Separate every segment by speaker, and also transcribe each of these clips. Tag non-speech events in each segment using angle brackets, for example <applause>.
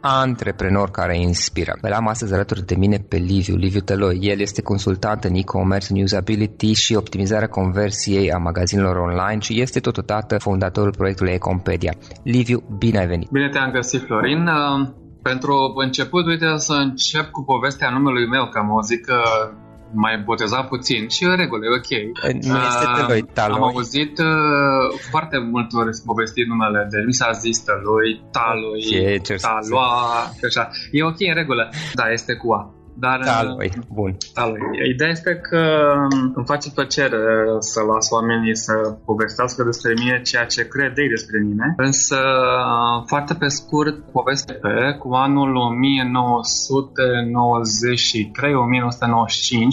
Speaker 1: Antreprenor care inspiră. Îl am astăzi alături de mine pe Liviu, Liviu Tăloi. El este consultant în e-commerce, în usability și optimizarea conversiei a magazinelor online și este totodată fondatorul proiectului Ecompedia. Liviu, bine ai venit!
Speaker 2: Bine te-am găsit, Florin! Uh, pentru început, uite să încep cu povestea numelui meu, că mă zic că mai botezat puțin și în regulă, e ok.
Speaker 1: Nu este Tăloi, Taloi.
Speaker 2: Am auzit uh, foarte multe ori povestit numele de mi s-a zis Tăloi, Taloi, Taloa, așa. E ok, în regulă. Da, este cu A.
Speaker 1: Dar, taloi, bun.
Speaker 2: Taloi. Ideea este că um, îmi face plăcere să las oamenii să povestească despre mine ceea ce cred ei despre mine, însă foarte pe scurt poveste pe cu anul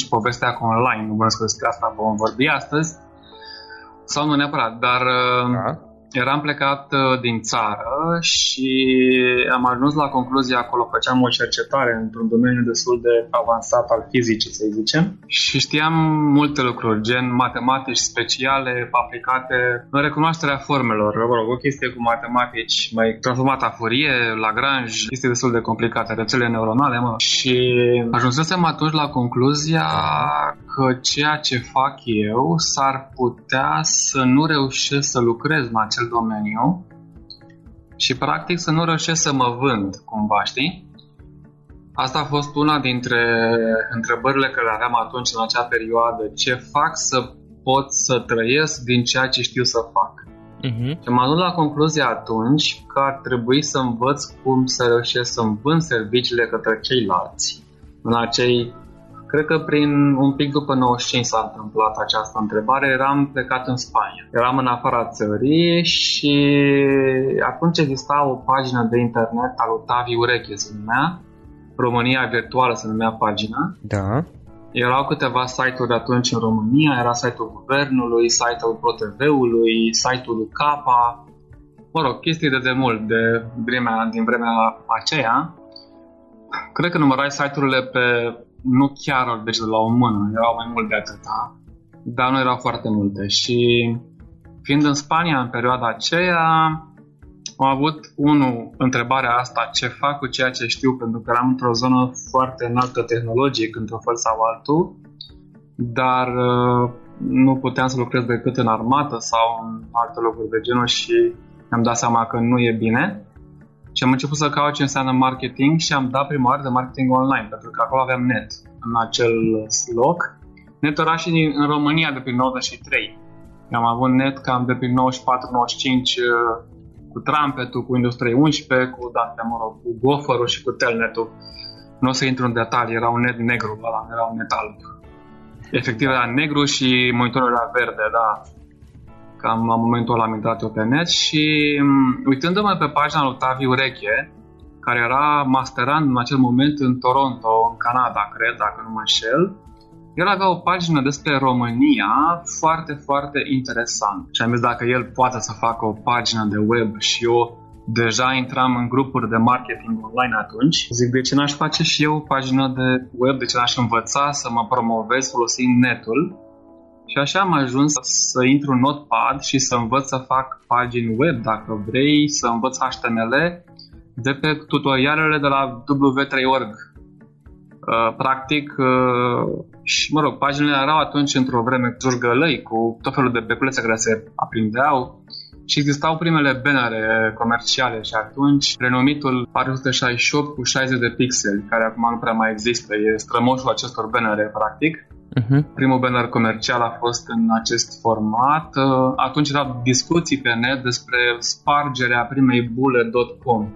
Speaker 2: 1993-1995, povestea cu online, nu bănesc despre asta vom vorbi astăzi, sau nu neapărat, dar da. Eram plecat uh, din țară și am ajuns la concluzia acolo, făceam o cercetare într-un domeniu destul de avansat al fizicii, să zicem, și știam multe lucruri, gen matematici speciale aplicate în recunoașterea formelor. Mă rog, o chestie cu matematici mai transformat a Fourier, Lagrange, chestii destul de complicate, rețele neuronale, mă. Și ajunsesem atunci la concluzia că ceea ce fac eu s-ar putea să nu reușesc să lucrez în acel domeniu și practic să nu reușesc să mă vând cumva, știi? Asta a fost una dintre întrebările care le aveam atunci în acea perioadă. Ce fac să pot să trăiesc din ceea ce știu să fac? Uh-huh. Și am ajuns la concluzia atunci că ar trebui să învăț cum să reușesc să-mi vând serviciile către ceilalți în acei Cred că prin un pic după 95 s-a întâmplat această întrebare. Eram plecat în Spania. Eram în afara țării și atunci exista o pagină de internet al lui Tavi Ureche, se numea. România Virtuală se numea pagina.
Speaker 1: Da.
Speaker 2: Erau câteva site-uri atunci în România, era site-ul Guvernului, site-ul ProTV-ului, site-ul lui Capa, mă rog, chestii de demult, de vremea, din vremea aceea. Cred că numărai site-urile pe nu chiar deci de la o mână, erau mai mult de atâta, dar nu erau foarte multe. Și fiind în Spania în perioada aceea, am avut, unul, întrebarea asta, ce fac cu ceea ce știu, pentru că eram într-o zonă foarte înaltă tehnologic, într-un fel sau altul, dar uh, nu puteam să lucrez decât în armată sau în alte locuri de genul și mi-am dat seama că nu e bine. Și am început să caut ce înseamnă marketing și am dat prima oară de marketing online, pentru că acolo aveam net în acel loc. Net era și din, în România de prin 93. Am avut net cam de prin 94-95 uh, cu Trampetul, cu Industrie 11, cu, da, mă rog, cu Gopher și cu Telnetul. Nu o să intru în detalii, era un net negru, ăla, era un net alb. Efectiv era negru și monitorul era verde, da cam la momentul ăla am intrat eu pe net și mm, uitându-mă pe pagina lui Tavi Ureche, care era masterand în acel moment în Toronto, în Canada, cred, dacă nu mă înșel, el avea o pagină despre România foarte, foarte interesant. Și am zis dacă el poate să facă o pagină de web și eu deja intram în grupuri de marketing online atunci. Zic, de ce n-aș face și eu o pagină de web, de ce n-aș învăța să mă promovez folosind netul și așa am ajuns să intru în Notepad și să învăț să fac pagini web, dacă vrei, să învăț HTML de pe tutorialele de la W3org. Uh, practic, uh, și mă rog, paginile erau atunci într-o vreme jurgălăi cu tot felul de beculețe care se aprindeau și existau primele bannere comerciale și atunci renumitul 468 cu 60 de pixeli, care acum nu prea mai există, e strămoșul acestor bannere, practic. Uh-huh. Primul banner comercial a fost în acest format. Uh, atunci erau discuții pe net despre spargerea primei bule.com.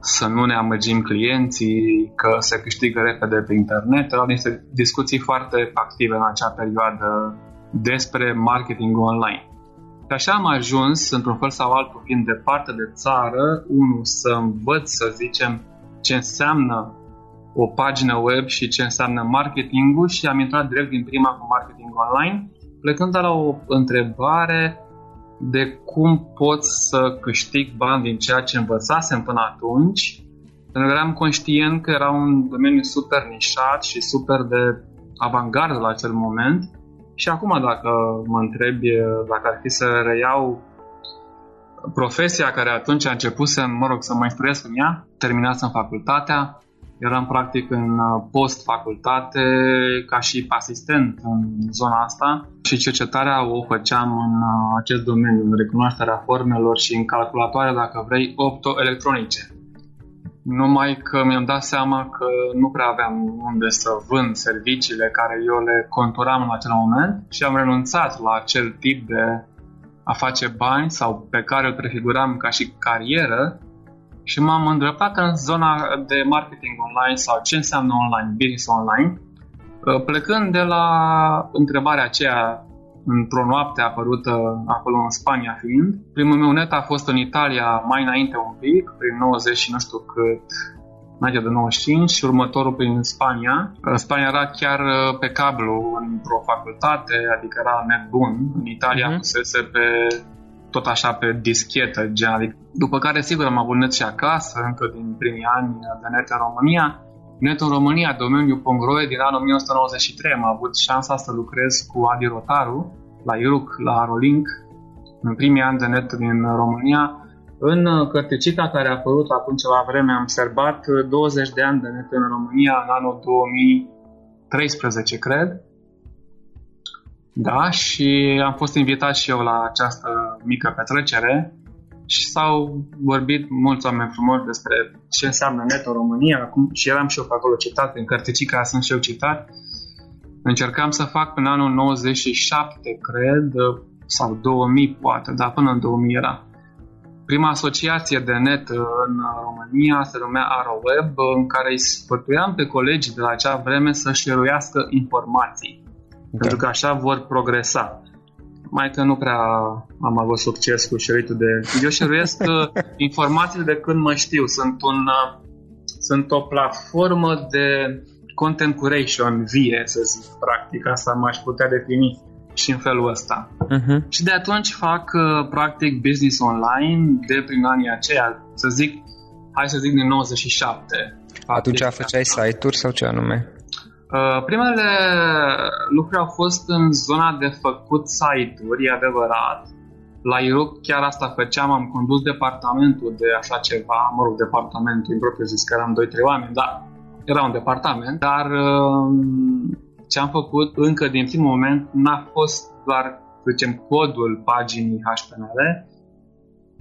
Speaker 2: Să nu ne amăgim clienții, că se câștigă repede pe internet. Erau niște discuții foarte active în acea perioadă despre marketing online. Și așa am ajuns, într-un fel sau altul, fiind departe de țară, unul, să învăț, să zicem, ce înseamnă o pagină web și ce înseamnă marketingul și am intrat direct din prima cu marketing online, plecând de la o întrebare de cum pot să câștig bani din ceea ce învățasem până atunci, pentru că eram conștient că era un domeniu super nișat și super de avangardă la acel moment. Și acum, dacă mă întrebi dacă ar fi să reiau profesia care atunci a început să, mă rog, să mă instruiesc în ea, terminasem facultatea, Eram practic în uh, post-facultate ca și asistent în zona asta și cercetarea o făceam în uh, acest domeniu, în recunoașterea formelor și în calculatoare, dacă vrei, optoelectronice. Numai că mi-am dat seama că nu prea aveam unde să vând serviciile care eu le conturam în acel moment și am renunțat la acel tip de a face bani sau pe care îl prefiguram ca și carieră și m-am îndreptat în zona de marketing online sau ce înseamnă online, business online, uh, plecând de la întrebarea aceea într-o noapte apărută acolo în Spania fiind. Primul meu net a fost în Italia mai înainte un pic, prin 90 și nu știu cât, înainte de 95 și următorul prin Spania. Uh, Spania era chiar uh, pe cablu într-o facultate, adică era net bun. În Italia uh-huh. pusese pe tot așa pe dischetă, gen, adică, după care sigur am avut net și acasă, încă din primii ani de net în România. Net în România, domeniul Pongroe din anul 1993, am avut șansa să lucrez cu Adi Rotaru la Iruc, la Arolink, în primii ani de net din România. În cărticica care a apărut acum ceva vreme am serbat 20 de ani de net în România în anul 2013, cred da, și am fost invitat și eu la această mică petrecere și s-au vorbit mulți oameni frumoși despre ce înseamnă net în România acum, și eram și eu pe acolo citat, în cărticica sunt și eu citat. Încercam să fac până anul 97, cred, sau 2000 poate, dar până în 2000 era. Prima asociație de net în România se numea AroWeb, în care îi sfătuiam pe colegii de la acea vreme să șeruiască informații da. pentru că așa vor progresa. Mai că nu prea am avut succes cu șeruitul de... Eu șeruiesc <laughs> uh, informațiile de când mă știu. Sunt, un, uh, sunt o platformă de content curation vie, să zic, practic. Asta m-aș putea defini și în felul ăsta. Uh-huh. Și de atunci fac, uh, practic, business online de prin anii aceia, să zic, hai să zic din 97.
Speaker 1: Atunci făceai site-uri sau ce anume?
Speaker 2: Uh, primele lucruri au fost în zona de făcut site-uri, e adevărat. La Iruc chiar asta făceam, am condus departamentul de așa ceva, mă rog, departamentul, în propriu zis că eram 2-3 oameni, da, era un departament, dar uh, ce am făcut încă din primul moment n-a fost doar, să zicem, codul paginii HTML,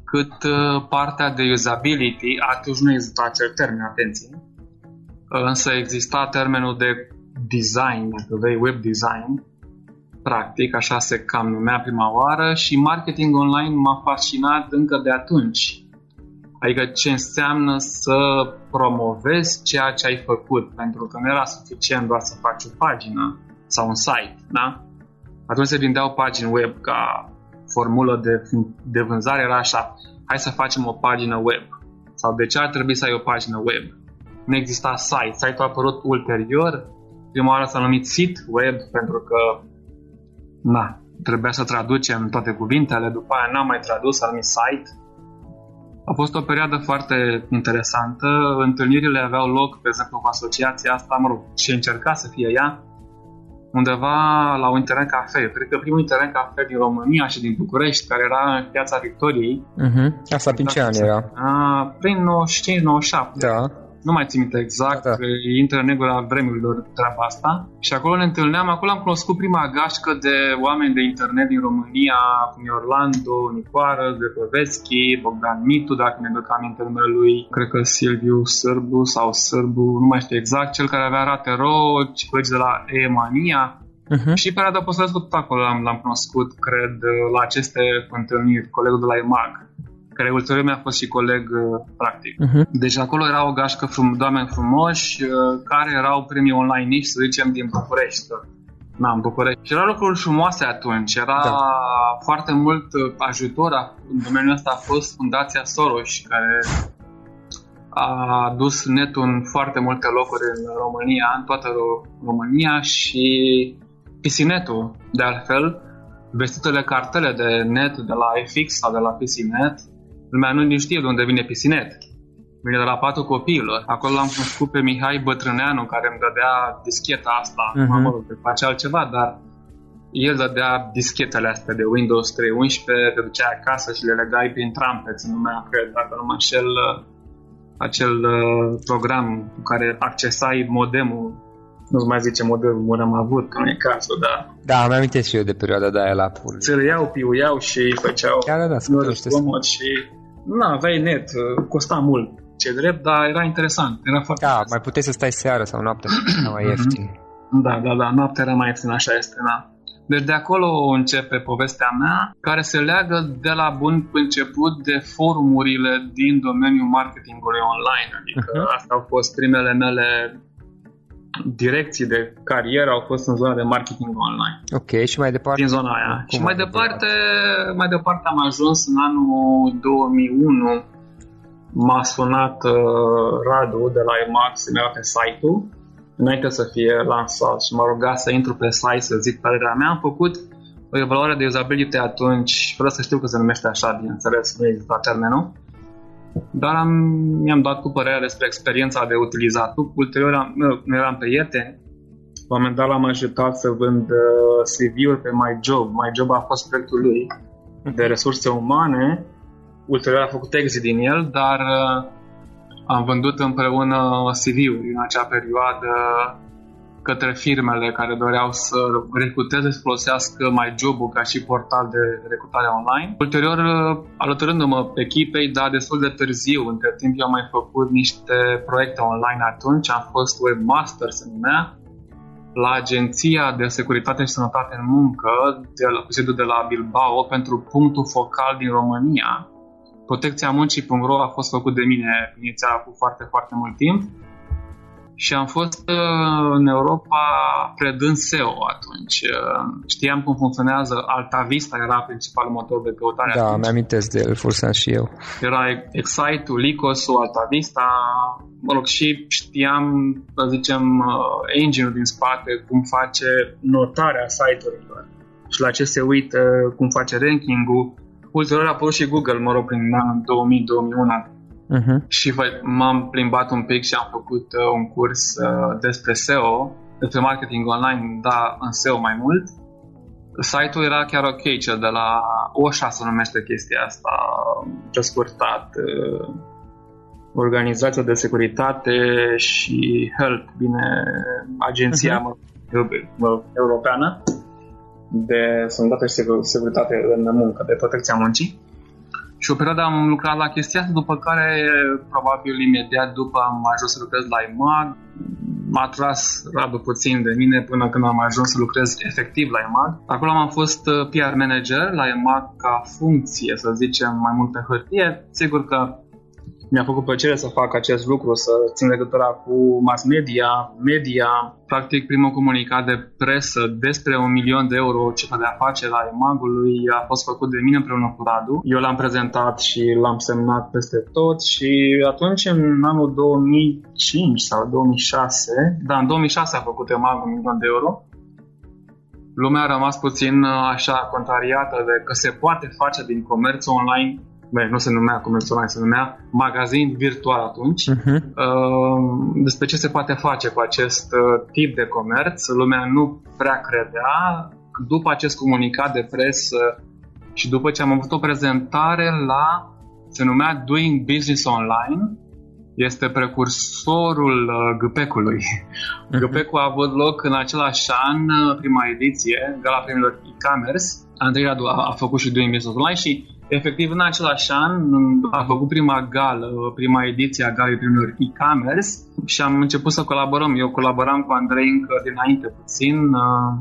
Speaker 2: cât uh, partea de usability, atunci nu exista acel termen, atenție, însă exista termenul de design, dacă vrei, web design, practic, așa se cam numea prima oară și marketing online m-a fascinat încă de atunci. Adică ce înseamnă să promovezi ceea ce ai făcut, pentru că nu era suficient doar să faci o pagină sau un site, da? Atunci se vindeau pagini web ca formulă de, de vânzare, era așa, hai să facem o pagină web. Sau de ce ar trebui să ai o pagină web? Nu exista site, site-ul a apărut ulterior, prima oară s-a numit sit web pentru că na, trebuia să traducem toate cuvintele, după aia n-am mai tradus, s-a numit site. A fost o perioadă foarte interesantă, întâlnirile aveau loc, pe exemplu, cu asociația asta, mă rog, și încerca să fie ea, undeva la un internet cafe. Cred că primul internet cafe din România și din București, care era în piața Victoriei.
Speaker 1: Uh-huh. Asta prin ce an era?
Speaker 2: A, prin 95-97.
Speaker 1: Da
Speaker 2: nu mai țin minte exact, da, da. intră în negura vremurilor treaba asta. Și acolo ne întâlneam, acolo am cunoscut prima gașcă de oameni de internet din România, cum e Orlando, Nicoară, Grepoveschi, Bogdan Mitu, dacă mi duc aminte numele lui, cred că Silviu Sârbu sau Sârbu, nu mai știu exact, cel care avea rate roci, colegi de la E-Mania, Uh-huh. Și perioada Postărescu tot acolo l-am, l-am cunoscut, cred, la aceste întâlniri, colegul de la EMAG care ulterior mi-a fost și coleg uh, practic. Uh-huh. Deci acolo era o gașcă frum- de oameni frumoși uh, care erau primii online nici, să zicem, din București. Na, în București. Și erau lucruri frumoase atunci. Era da. foarte mult uh, ajutor în domeniul ăsta a fost Fundația Soros, care a dus netul în foarte multe locuri în România, în toată România și PCNet-ul, de altfel, vestitele cartele de net de la FX sau de la PCNet Lumea nu știe de unde vine Pisinet. Vine de la patul copiilor. Acolo l-am cunoscut pe Mihai Bătrâneanu, care îmi dădea discheta asta. Uh-huh. Mă rog, face altceva, dar el dădea dischetele astea de Windows 3.11, te duceai acasă și le legai prin trumpet, se numea, cred, dacă nu mă înșel, acel uh, program cu care accesai modemul nu-ți mai zice modemul, mă am avut, că nu e cazul, da.
Speaker 1: Da, am amintesc și eu de perioada de aia la pur.
Speaker 2: Ți le iau, piuiau și făceau
Speaker 1: da, da, da,
Speaker 2: și nu aveai net, costa mult, ce drept, dar era interesant. Era foarte
Speaker 1: da,
Speaker 2: interesant.
Speaker 1: mai puteai să stai seara sau noapte, era mai ieftin.
Speaker 2: Da, da, da, noaptea era mai ieftin, așa este, da. Deci de acolo începe povestea mea, care se leagă de la bun început de forumurile din domeniul marketingului online. Adică uh-huh. astea au fost primele mele direcții de carieră au fost în zona de marketing online.
Speaker 1: Ok, și mai departe?
Speaker 2: Din zona aia. Cum și mai departe, mai departe am ajuns în anul 2001 m-a sunat uh, Radu de la Emax, mi-a pe site-ul înainte să fie lansat și m-a rugat să intru pe site să zic părerea mea. Am făcut o evaluare de usability atunci, fără să știu că se numește așa, bineînțeles, nu există termenul, dar am, mi-am dat cu părerea despre experiența de utilizat. Ulterior am, nu eram prieteni, la un moment dat l-am ajutat să vând uh, CV-uri pe MyJob. MyJob a fost proiectul lui de resurse umane. Ulterior a făcut exit din el, dar uh, am vândut împreună CV-uri în acea perioadă către firmele care doreau să recruteze, să folosească MyJob-ul ca și portal de recrutare online. Ulterior, alăturându-mă echipei, dar destul de târziu, între timp eu am mai făcut niște proiecte online atunci, am fost webmaster, se numea, la Agenția de Securitate și Sănătate în Muncă, de la, cu sediul de la Bilbao, pentru punctul focal din România. Protecția muncii.ro a fost făcut de mine inițial cu foarte, foarte mult timp și am fost uh, în Europa predând SEO atunci. Uh, știam cum funcționează Altavista, era principalul motor de căutare
Speaker 1: Da,
Speaker 2: atunci.
Speaker 1: mi-amintesc de el, folosesc și eu.
Speaker 2: Era Excite-ul, Lycos-ul, Altavista, mă rog, și știam, să zicem, uh, engine-ul din spate, cum face notarea site-urilor și la ce se uită, cum face ranking-ul. Ulterior a apărut și Google, mă rog, prin anul 2000-2001 Uh-huh. Și m-am plimbat un pic și am făcut uh, un curs uh, despre SEO, despre marketing online, da, în SEO mai mult. Site-ul era chiar ok, cel de la OSHA se numește chestia asta, ce scurtat, uh, Organizația de Securitate și Health, bine, agenția uh-huh. europeană de sănătate și securitate în muncă, de protecția muncii. Și o perioadă am lucrat la chestia asta, după care, probabil imediat după, am ajuns să lucrez la IMAG. M-a tras Radu puțin de mine până când am ajuns să lucrez efectiv la IMAG. Acolo am fost uh, PR manager la IMAG ca funcție, să zicem, mai mult pe hârtie. Sigur că mi-a făcut plăcere să fac acest lucru, să țin legătura cu mass media, media. Practic, primul comunicat de presă despre un milion de euro cifră de afaceri a emagului a fost făcut de mine împreună cu Radu. Eu l-am prezentat și l-am semnat peste tot și atunci, în anul 2005 sau 2006, da, în 2006 a făcut emagul un milion de euro, lumea a rămas puțin așa contrariată de că se poate face din comerț online bine, nu se numea comerț online, se numea magazin virtual atunci, uh-huh. despre ce se poate face cu acest uh, tip de comerț. Lumea nu prea credea. După acest comunicat de presă și după ce am avut o prezentare la, se numea Doing Business Online, este precursorul uh, GPEC-ului. Uh-huh. GPEC-ul a avut loc în același an, uh, prima ediție, Gala Premiilor e-commerce. Andrei Radu a, a făcut și Doing Business Online și Efectiv, în același an am făcut prima gală, prima ediție a galei primilor e-commerce și am început să colaborăm. Eu colaboram cu Andrei încă dinainte puțin, uh,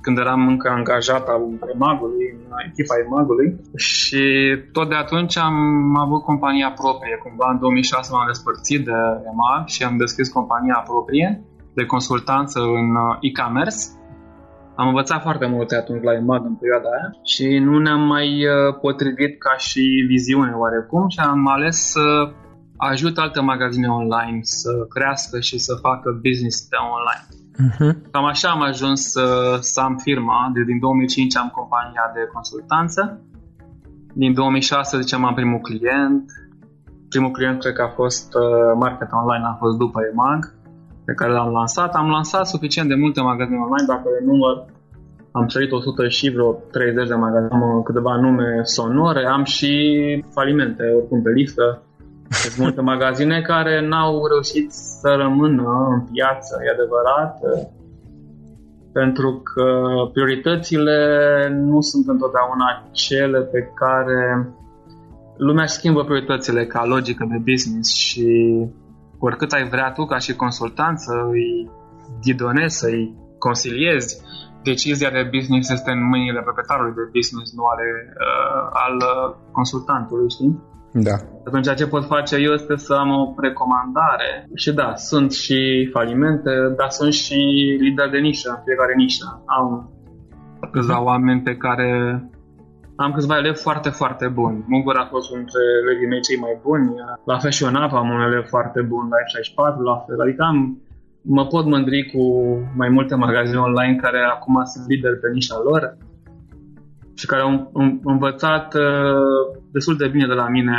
Speaker 2: când eram încă angajat al Emagului, în echipa Emagului și tot de atunci am avut compania proprie. Cumva în 2006 m-am despărțit de Emag și am deschis compania proprie de consultanță în uh, e-commerce am învățat foarte multe atunci la EMAG în perioada aia și nu ne-am mai uh, potrivit ca și viziune oarecum și am ales să ajut alte magazine online să crească și să facă business pe online. Uh-huh. Cam așa am ajuns să, să am firma. De din 2005 am compania de consultanță. Din 2006, zicem, am primul client. Primul client cred că a fost uh, Market Online, a fost după EMAG pe care l-am lansat. Am lansat suficient de multe magazine online, dacă le număr, am trăit 100 și vreo 30 de magazine, am câteva nume sonore, am și falimente oricum pe listă. Sunt multe magazine care n-au reușit să rămână în piață, e adevărat, pentru că prioritățile nu sunt întotdeauna cele pe care lumea schimbă prioritățile ca logică de business și oricât ai vrea tu ca și consultant să îi ghidonezi, să îi consiliezi, decizia de business este în mâinile proprietarului de business, nu ale, uh, al uh, consultantului, știi?
Speaker 1: Da.
Speaker 2: Atunci ce pot face eu este să am o recomandare și da, sunt și falimente, dar sunt și lideri de nișă în fiecare nișă. Am câțiva oameni pe care am câțiva elevi foarte, foarte buni. Mungur a fost unul dintre elevii mei cei mai buni. La Fashion Up am un elev foarte bun, la F64 la fel. Adică am, mă pot mândri cu mai multe magazine online care acum sunt lideri pe nișa lor. și care au învățat uh, destul de bine de la mine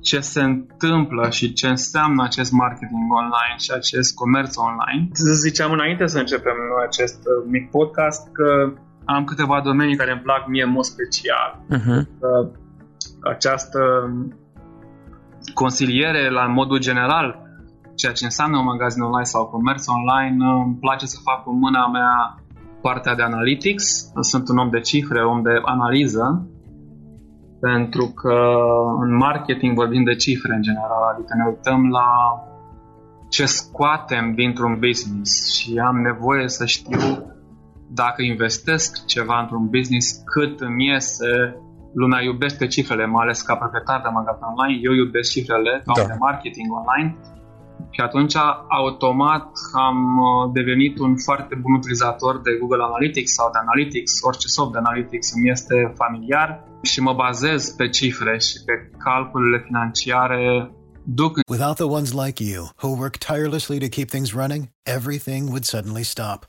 Speaker 2: ce se întâmplă și ce înseamnă acest marketing online și acest comerț online. Ziceam înainte să începem acest uh, mic podcast că am câteva domenii care îmi plac mie în mod special. Uh-huh. Această consiliere la modul general, ceea ce înseamnă un magazin online sau comerț online, îmi place să fac cu mâna mea partea de analytics. Sunt un om de cifre, om de analiză pentru că în marketing vorbim de cifre în general, adică ne uităm la ce scoatem dintr-un business și am nevoie să știu dacă investesc ceva într-un business, cât îmi iese, lumea iubește cifrele, mai ales ca proprietar de magazin online, eu iubesc cifrele ca da. de marketing online și atunci automat am uh, devenit un foarte bun utilizator de Google Analytics sau de Analytics, orice soft de Analytics îmi este familiar și mă bazez pe cifre și pe calculele financiare duc
Speaker 3: Without the ones like you who work tirelessly to keep things running, everything would suddenly stop.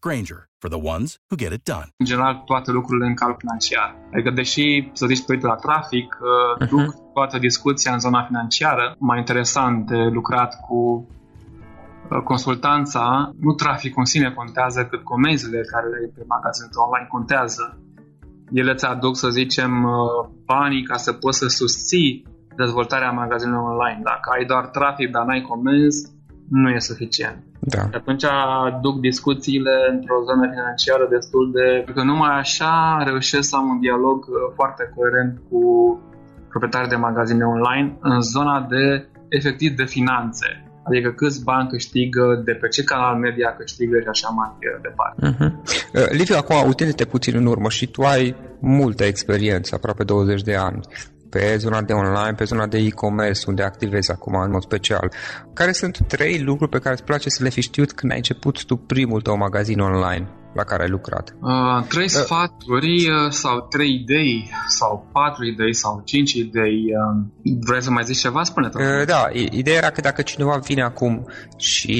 Speaker 4: Granger, for the ones who get it done.
Speaker 2: În general, toate lucrurile în calcul financiar. Adică, deși, să zici, pe la trafic, uh-huh. duc toată discuția în zona financiară, mai interesant de lucrat cu uh, consultanța, nu traficul în sine contează, cât comenzile care le pe magazinul online contează. Ele îți aduc, să zicem, uh, banii ca să poți să susții dezvoltarea magazinului online. Dacă ai doar trafic, dar n-ai comenzi, nu e suficient.
Speaker 1: Da.
Speaker 2: Și atunci duc discuțiile într-o zonă financiară destul de... Că numai așa reușesc să am un dialog uh, foarte coerent cu proprietarii de magazine online în zona de efectiv de finanțe. Adică câți bani câștigă, de pe ce canal media câștigă și așa mai departe.
Speaker 1: Uh-huh. Liviu, acum uitându-te puțin în urmă și tu ai multă experiență, aproape 20 de ani pe zona de online, pe zona de e-commerce, unde activezi acum în mod special. Care sunt trei lucruri pe care îți place să le fi știut când ai început tu primul tău magazin online? La care ai lucrat?
Speaker 2: Uh, trei uh. sfaturi uh, sau trei idei sau patru idei sau cinci idei. Uh, vrei să mai zici ceva? spune
Speaker 1: uh, Da, ideea era că dacă cineva vine acum și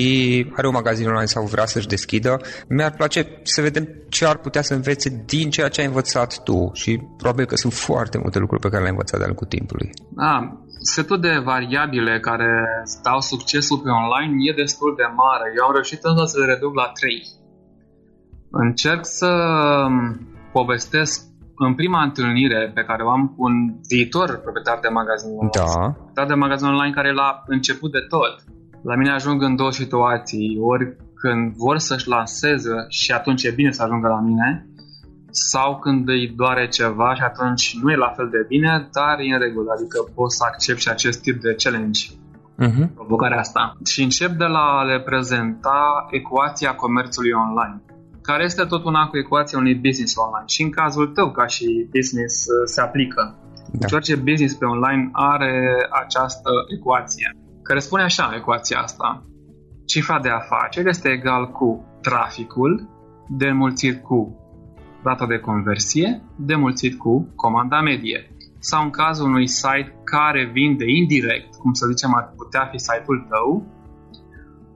Speaker 1: are un magazin online sau vrea să-și deschidă, mi-ar place să vedem ce ar putea să învețe din ceea ce ai învățat tu și probabil că sunt foarte multe lucruri pe care le-ai învățat de-a lungul timpului.
Speaker 2: Da, setul de variabile care stau succesul pe online e destul de mare. Eu am reușit însă să le reduc la trei. Încerc să um, povestesc în prima întâlnire pe care o am cu un viitor proprietar de magazin online,
Speaker 1: da.
Speaker 2: proprietar de magazin online care la început de tot. La mine ajung în două situații, ori când vor să-și lanseze și atunci e bine să ajungă la mine, sau când îi doare ceva și atunci nu e la fel de bine, dar e în regulă, adică pot să accept și acest tip de challenge, uh-huh. provocarea asta. Și încep de la a le prezenta ecuația comerțului online care este tot una cu ecuația unui business online. Și în cazul tău, ca și business, uh, se aplică. Da. Deci orice business pe online are această ecuație, care spune așa, ecuația asta. Cifra de afaceri este egal cu traficul de mulțit cu rata de conversie de mulțit cu comanda medie. Sau în cazul unui site care vinde indirect, cum să zicem ar putea fi site-ul tău,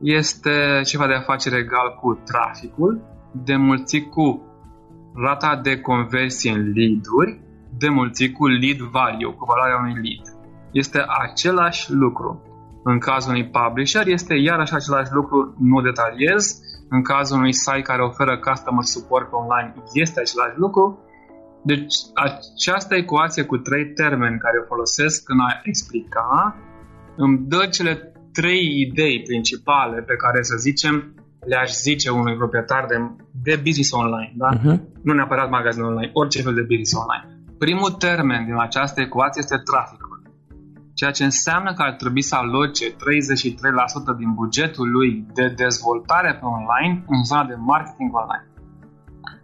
Speaker 2: este cifra de afaceri egal cu traficul demulțit cu rata de conversie în lead-uri, demulțit cu lead value, cu valoarea unui lead. Este același lucru. În cazul unui publisher este iarăși același lucru, nu detaliez. În cazul unui site care oferă customer support pe online este același lucru. Deci această ecuație cu trei termeni care o folosesc în a explica îmi dă cele trei idei principale pe care să zicem le-aș zice unui proprietar de, de business online, da? Uh-huh. nu neapărat magazin online, orice fel de business online. Primul termen din această ecuație este traficul. ceea ce înseamnă că ar trebui să aloce 33% din bugetul lui de dezvoltare pe online în zona de marketing online.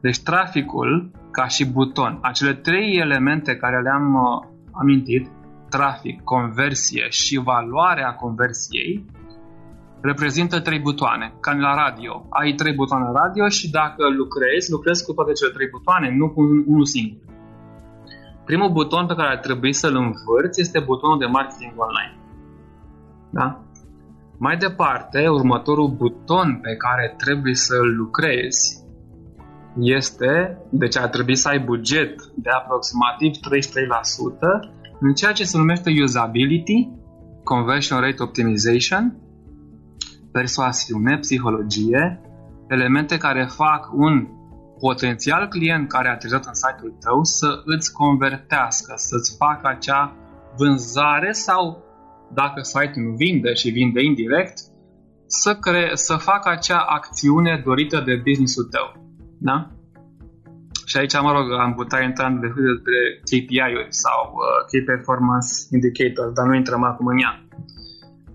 Speaker 2: Deci traficul ca și buton, acele trei elemente care le-am uh, amintit, trafic, conversie și valoarea conversiei, reprezintă trei butoane, ca la radio. Ai trei butoane radio și dacă lucrezi, lucrezi cu toate cele trei butoane, nu cu unul singur. Primul buton pe care ar trebui să-l învârți este butonul de marketing online. Da? Mai departe, următorul buton pe care trebuie să-l lucrezi este, deci ar trebui să ai buget de aproximativ 33% în ceea ce se numește usability, conversion rate optimization, persoasiune, psihologie, elemente care fac un potențial client care a aterizat în site-ul tău să îți convertească, să-ți facă acea vânzare sau dacă site-ul nu vinde și vinde indirect, să, cre- să facă acea acțiune dorită de business-ul tău. Da? Și aici, mă rog, am putea intra în despre KPI-uri sau uh, Key Performance Indicators, dar nu intrăm acum în ea.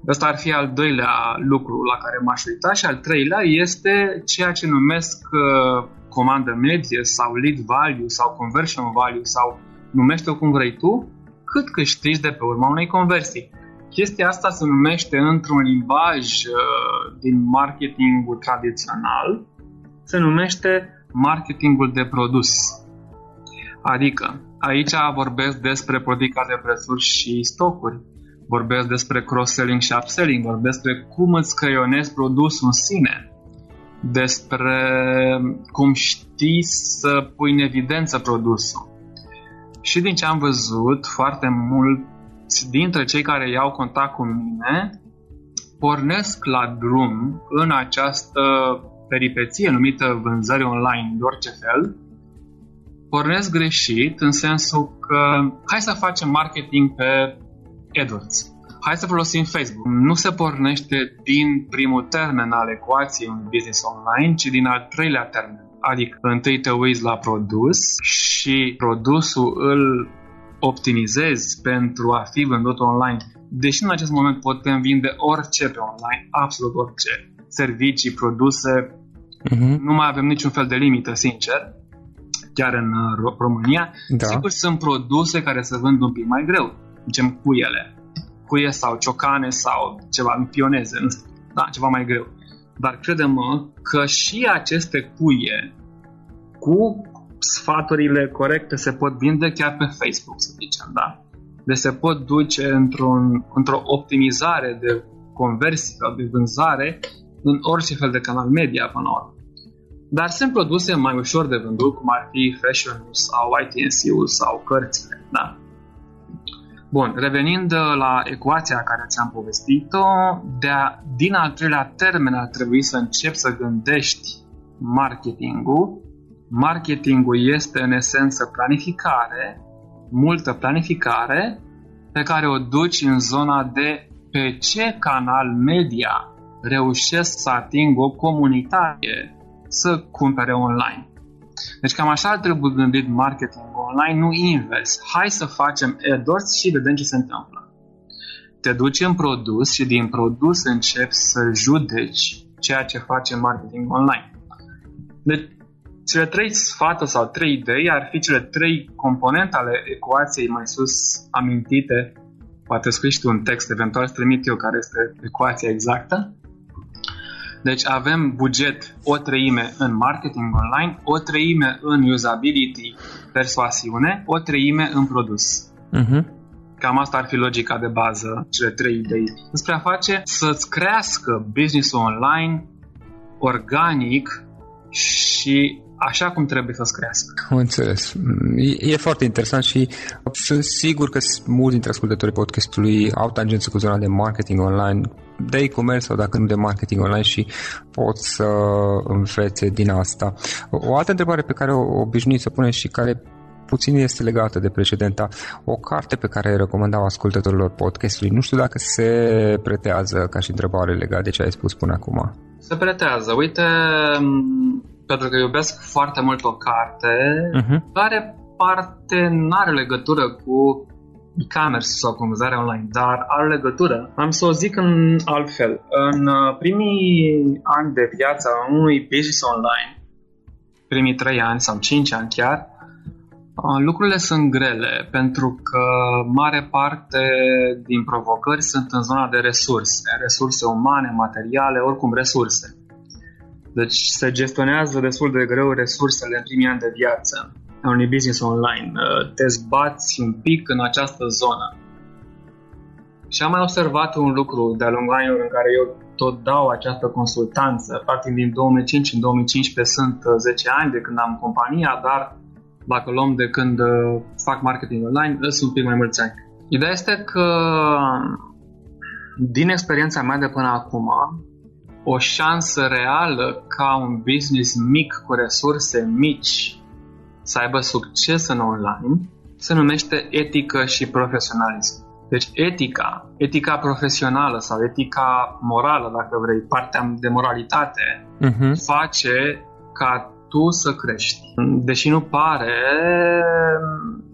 Speaker 2: Ăsta ar fi al doilea lucru la care m-aș uita și al treilea este ceea ce numesc uh, comandă medie sau lead value sau conversion value sau numește-o cum vrei tu, cât câștigi de pe urma unei conversii. Chestia asta se numește într-un limbaj uh, din marketingul tradițional, se numește marketingul de produs. Adică, aici vorbesc despre politica de prețuri și stocuri, vorbesc despre cross-selling și upselling, vorbesc despre cum îți creionezi produsul în sine, despre cum știi să pui în evidență produsul. Și din ce am văzut, foarte mulți dintre cei care iau contact cu mine pornesc la drum în această peripeție numită vânzări online de orice fel, pornesc greșit în sensul că hai să facem marketing pe AdWords. Hai să folosim Facebook. Nu se pornește din primul termen al ecuației un business online, ci din al treilea termen. Adică întâi te uiți la produs și produsul îl optimizezi pentru a fi vândut online. Deși în acest moment putem vinde orice pe online, absolut orice, servicii, produse, uh-huh. nu mai avem niciun fel de limită, sincer, chiar în uh, România. Da. Sigur, sunt produse care se vând un pic mai greu zicem, cuiele. Cuie sau ciocane sau ceva, pioneze, nu știu, da, ceva mai greu. Dar credem că și aceste cuie cu sfaturile corecte se pot vinde chiar pe Facebook, să zicem, da? Deci se pot duce într-un, într-o optimizare de conversie sau de vânzare în orice fel de canal media până la urmă. Dar sunt produse mai ușor de vândut, cum ar fi fashion sau ITNC-ul sau cărțile, da? Bun, revenind uh, la ecuația care ți-am povestit-o, de a, din al treilea termen ar trebui să începi să gândești marketingul. Marketingul este în esență planificare, multă planificare, pe care o duci în zona de pe ce canal media reușesc să ating o comunitate să cumpere online. Deci cam așa ar trebui gândit marketing online, nu invers. Hai să facem AdWords și vedem ce se întâmplă. Te duci în produs și din produs începi să judeci ceea ce face marketing online. Deci, cele trei sfaturi sau trei idei ar fi cele trei componente ale ecuației mai sus amintite. Poate scrii tu un text, eventual să trimit eu care este ecuația exactă. Deci avem buget o treime în marketing online, o treime în usability, persoasiune, o treime în produs. Uh-huh. Cam asta ar fi logica de bază, cele trei idei. Despre a face să-ți crească business online organic și așa cum trebuie să-ți crească.
Speaker 1: Am înțeles. E, e foarte interesant și sunt sigur că mulți dintre ascultătorii podcastului au tangență cu zona de marketing online, de e-commerce sau dacă nu de marketing online și pot să învețe din asta. O altă întrebare pe care o obișnuit să punem și care puțin este legată de precedenta. O carte pe care recomandau ascultătorilor podcastului, nu știu dacă se pretează ca și întrebare legată de ce ai spus până acum.
Speaker 2: Se pretează. Uite, pentru că iubesc foarte mult o carte uh-huh. care parte nu are legătură cu e-commerce sau cu vânzarea online, dar are legătură. Am să o zic în altfel. În uh, primii ani de viață a unui business online, primii 3 ani sau 5 ani chiar, uh, lucrurile sunt grele pentru că mare parte din provocări sunt în zona de resurse, resurse umane, materiale, oricum resurse. Deci se gestionează destul de greu resursele în primii ani de viață a unui business online. Uh, te zbați un pic în această zonă. Și am mai observat un lucru de-a lungul anilor în care eu tot dau această consultanță. Practic din 2005 în 2015 sunt 10 uh, ani de când am compania, dar dacă luăm de când uh, fac marketing online, sunt un pic mai mulți ani. Ideea este că din experiența mea de până acum, o șansă reală ca un business mic cu resurse mici să aibă succes în online se numește etică și profesionalism. Deci etica, etica profesională sau etica morală, dacă vrei, partea de moralitate, uh-huh. face ca tu să crești. Deși nu pare,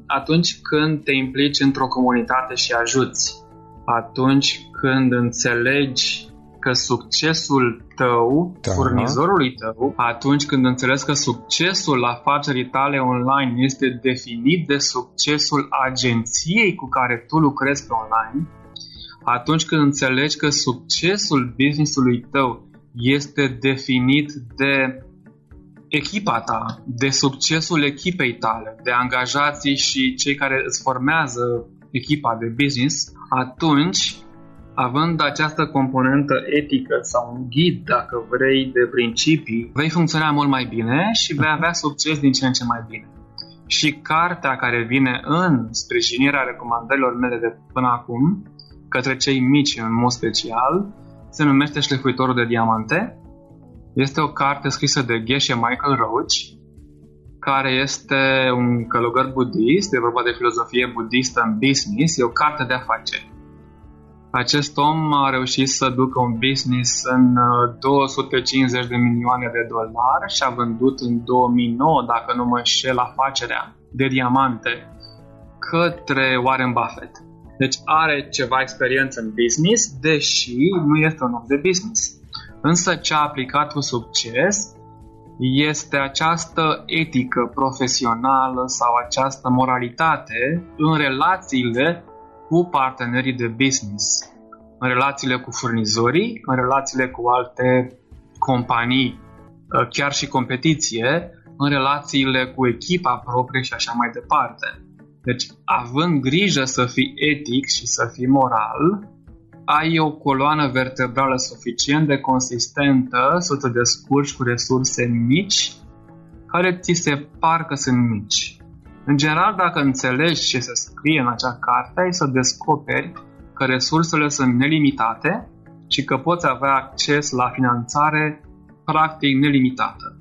Speaker 2: atunci când te implici într-o comunitate și ajuți, atunci când înțelegi că succesul tău, da. furnizorului tău, atunci când înțelegi că succesul afacerii tale online este definit de succesul agenției cu care tu lucrezi pe online, atunci când înțelegi că succesul businessului tău este definit de echipa ta, de succesul echipei tale, de angajații și cei care îți formează echipa de business, atunci având această componentă etică sau un ghid, dacă vrei, de principii, vei funcționa mult mai bine și vei avea succes din ce în ce mai bine. Și cartea care vine în sprijinirea recomandărilor mele de până acum, către cei mici în mod special, se numește Șlefuitorul de Diamante. Este o carte scrisă de Geshe Michael Roach, care este un călugăr budist, e vorba de filozofie budistă în business, e o carte de afaceri. Acest om a reușit să ducă un business în 250 uh, de milioane de dolari și a vândut în 2009, dacă nu mă înșel, afacerea de diamante către Warren Buffett. Deci are ceva experiență în business, deși nu este un om de business. Însă ce a aplicat cu succes este această etică profesională sau această moralitate în relațiile cu partenerii de business, în relațiile cu furnizorii, în relațiile cu alte companii, uh, chiar și competiție, în relațiile cu echipa proprie și așa mai departe. Deci, având grijă să fii etic și să fii moral, ai o coloană vertebrală suficient de consistentă să te descurci cu resurse mici care ți se par că sunt mici. În general, dacă înțelegi ce se scrie în acea carte, ai să descoperi că resursele sunt nelimitate și că poți avea acces la finanțare practic nelimitată.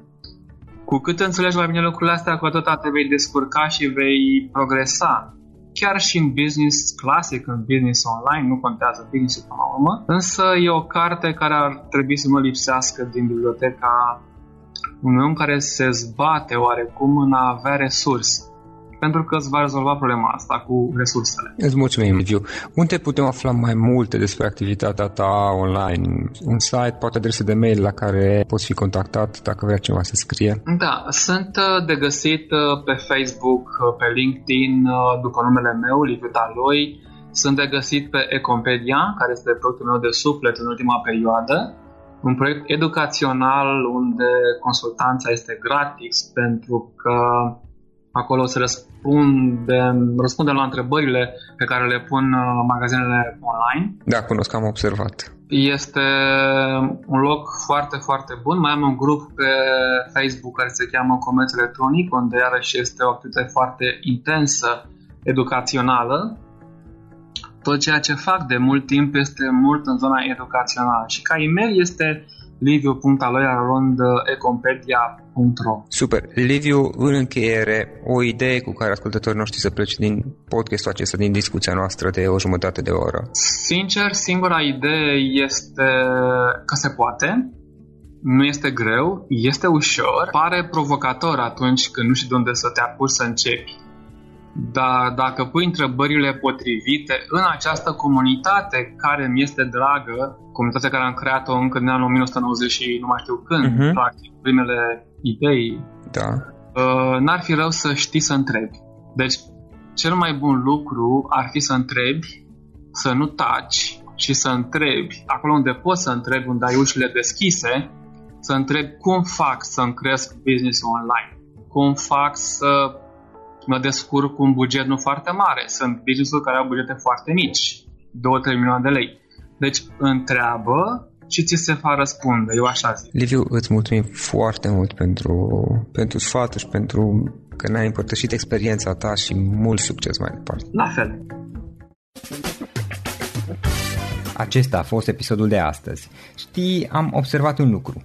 Speaker 2: Cu cât înțelegi mai bine lucrurile astea, cu atât te vei descurca și vei progresa. Chiar și în business clasic, în business online, nu contează business până la urmă, însă e o carte care ar trebui să nu lipsească din biblioteca unui om care se zbate oarecum în a avea resurse pentru că îți va rezolva problema asta cu resursele.
Speaker 1: Îți mulțumim, Liviu. Unde putem afla mai multe despre activitatea ta online? Un site, poate adrese de mail la care poți fi contactat dacă vrea cineva să scrie?
Speaker 2: Da, sunt uh, de găsit uh, pe Facebook, uh, pe LinkedIn, după numele meu, Liviu Daloi. Sunt de găsit pe Ecompedia, care este proiectul meu de suflet în ultima perioadă un proiect educațional unde consultanța este gratis pentru că Acolo se răspunde, răspundem la întrebările pe care le pun uh, magazinele online.
Speaker 1: Da, cunosc, am observat.
Speaker 2: Este un loc foarte, foarte bun. Mai am un grup pe Facebook care se cheamă Comerț Electronic, unde iarăși este o activitate foarte intensă, educațională. Tot ceea ce fac de mult timp este mult în zona educațională și ca e-mail este liviu.aloiarond.ecompedia.ro
Speaker 1: Super. Liviu, în încheiere, o idee cu care ascultătorii noștri să plece din podcastul acesta, din discuția noastră de o jumătate de oră.
Speaker 2: Sincer, singura idee este că se poate, nu este greu, este ușor, pare provocator atunci când nu știi de unde să te apuci să începi. Dar dacă pui întrebările potrivite în această comunitate care mi este dragă, comunitatea care am creat-o încă din anul 1990 și nu mai știu când, uh-huh. practic, primele idei,
Speaker 1: da.
Speaker 2: uh, n-ar fi rău să știi să întrebi. Deci, cel mai bun lucru ar fi să întrebi, să nu taci și să întrebi, acolo unde poți să întrebi, unde ai ușile deschise, să întrebi cum fac să-mi cresc business online, cum fac să mă descurc cu un buget nu foarte mare. Sunt business-uri care au bugete foarte mici, 2-3 milioane de lei. Deci întreabă și ți se va răspunde, eu așa zic.
Speaker 1: Liviu, îți mulțumim foarte mult pentru, pentru sfatul și pentru că ne-ai împărtășit experiența ta și mult succes mai departe.
Speaker 2: La fel.
Speaker 1: Acesta a fost episodul de astăzi. Știi, am observat un lucru.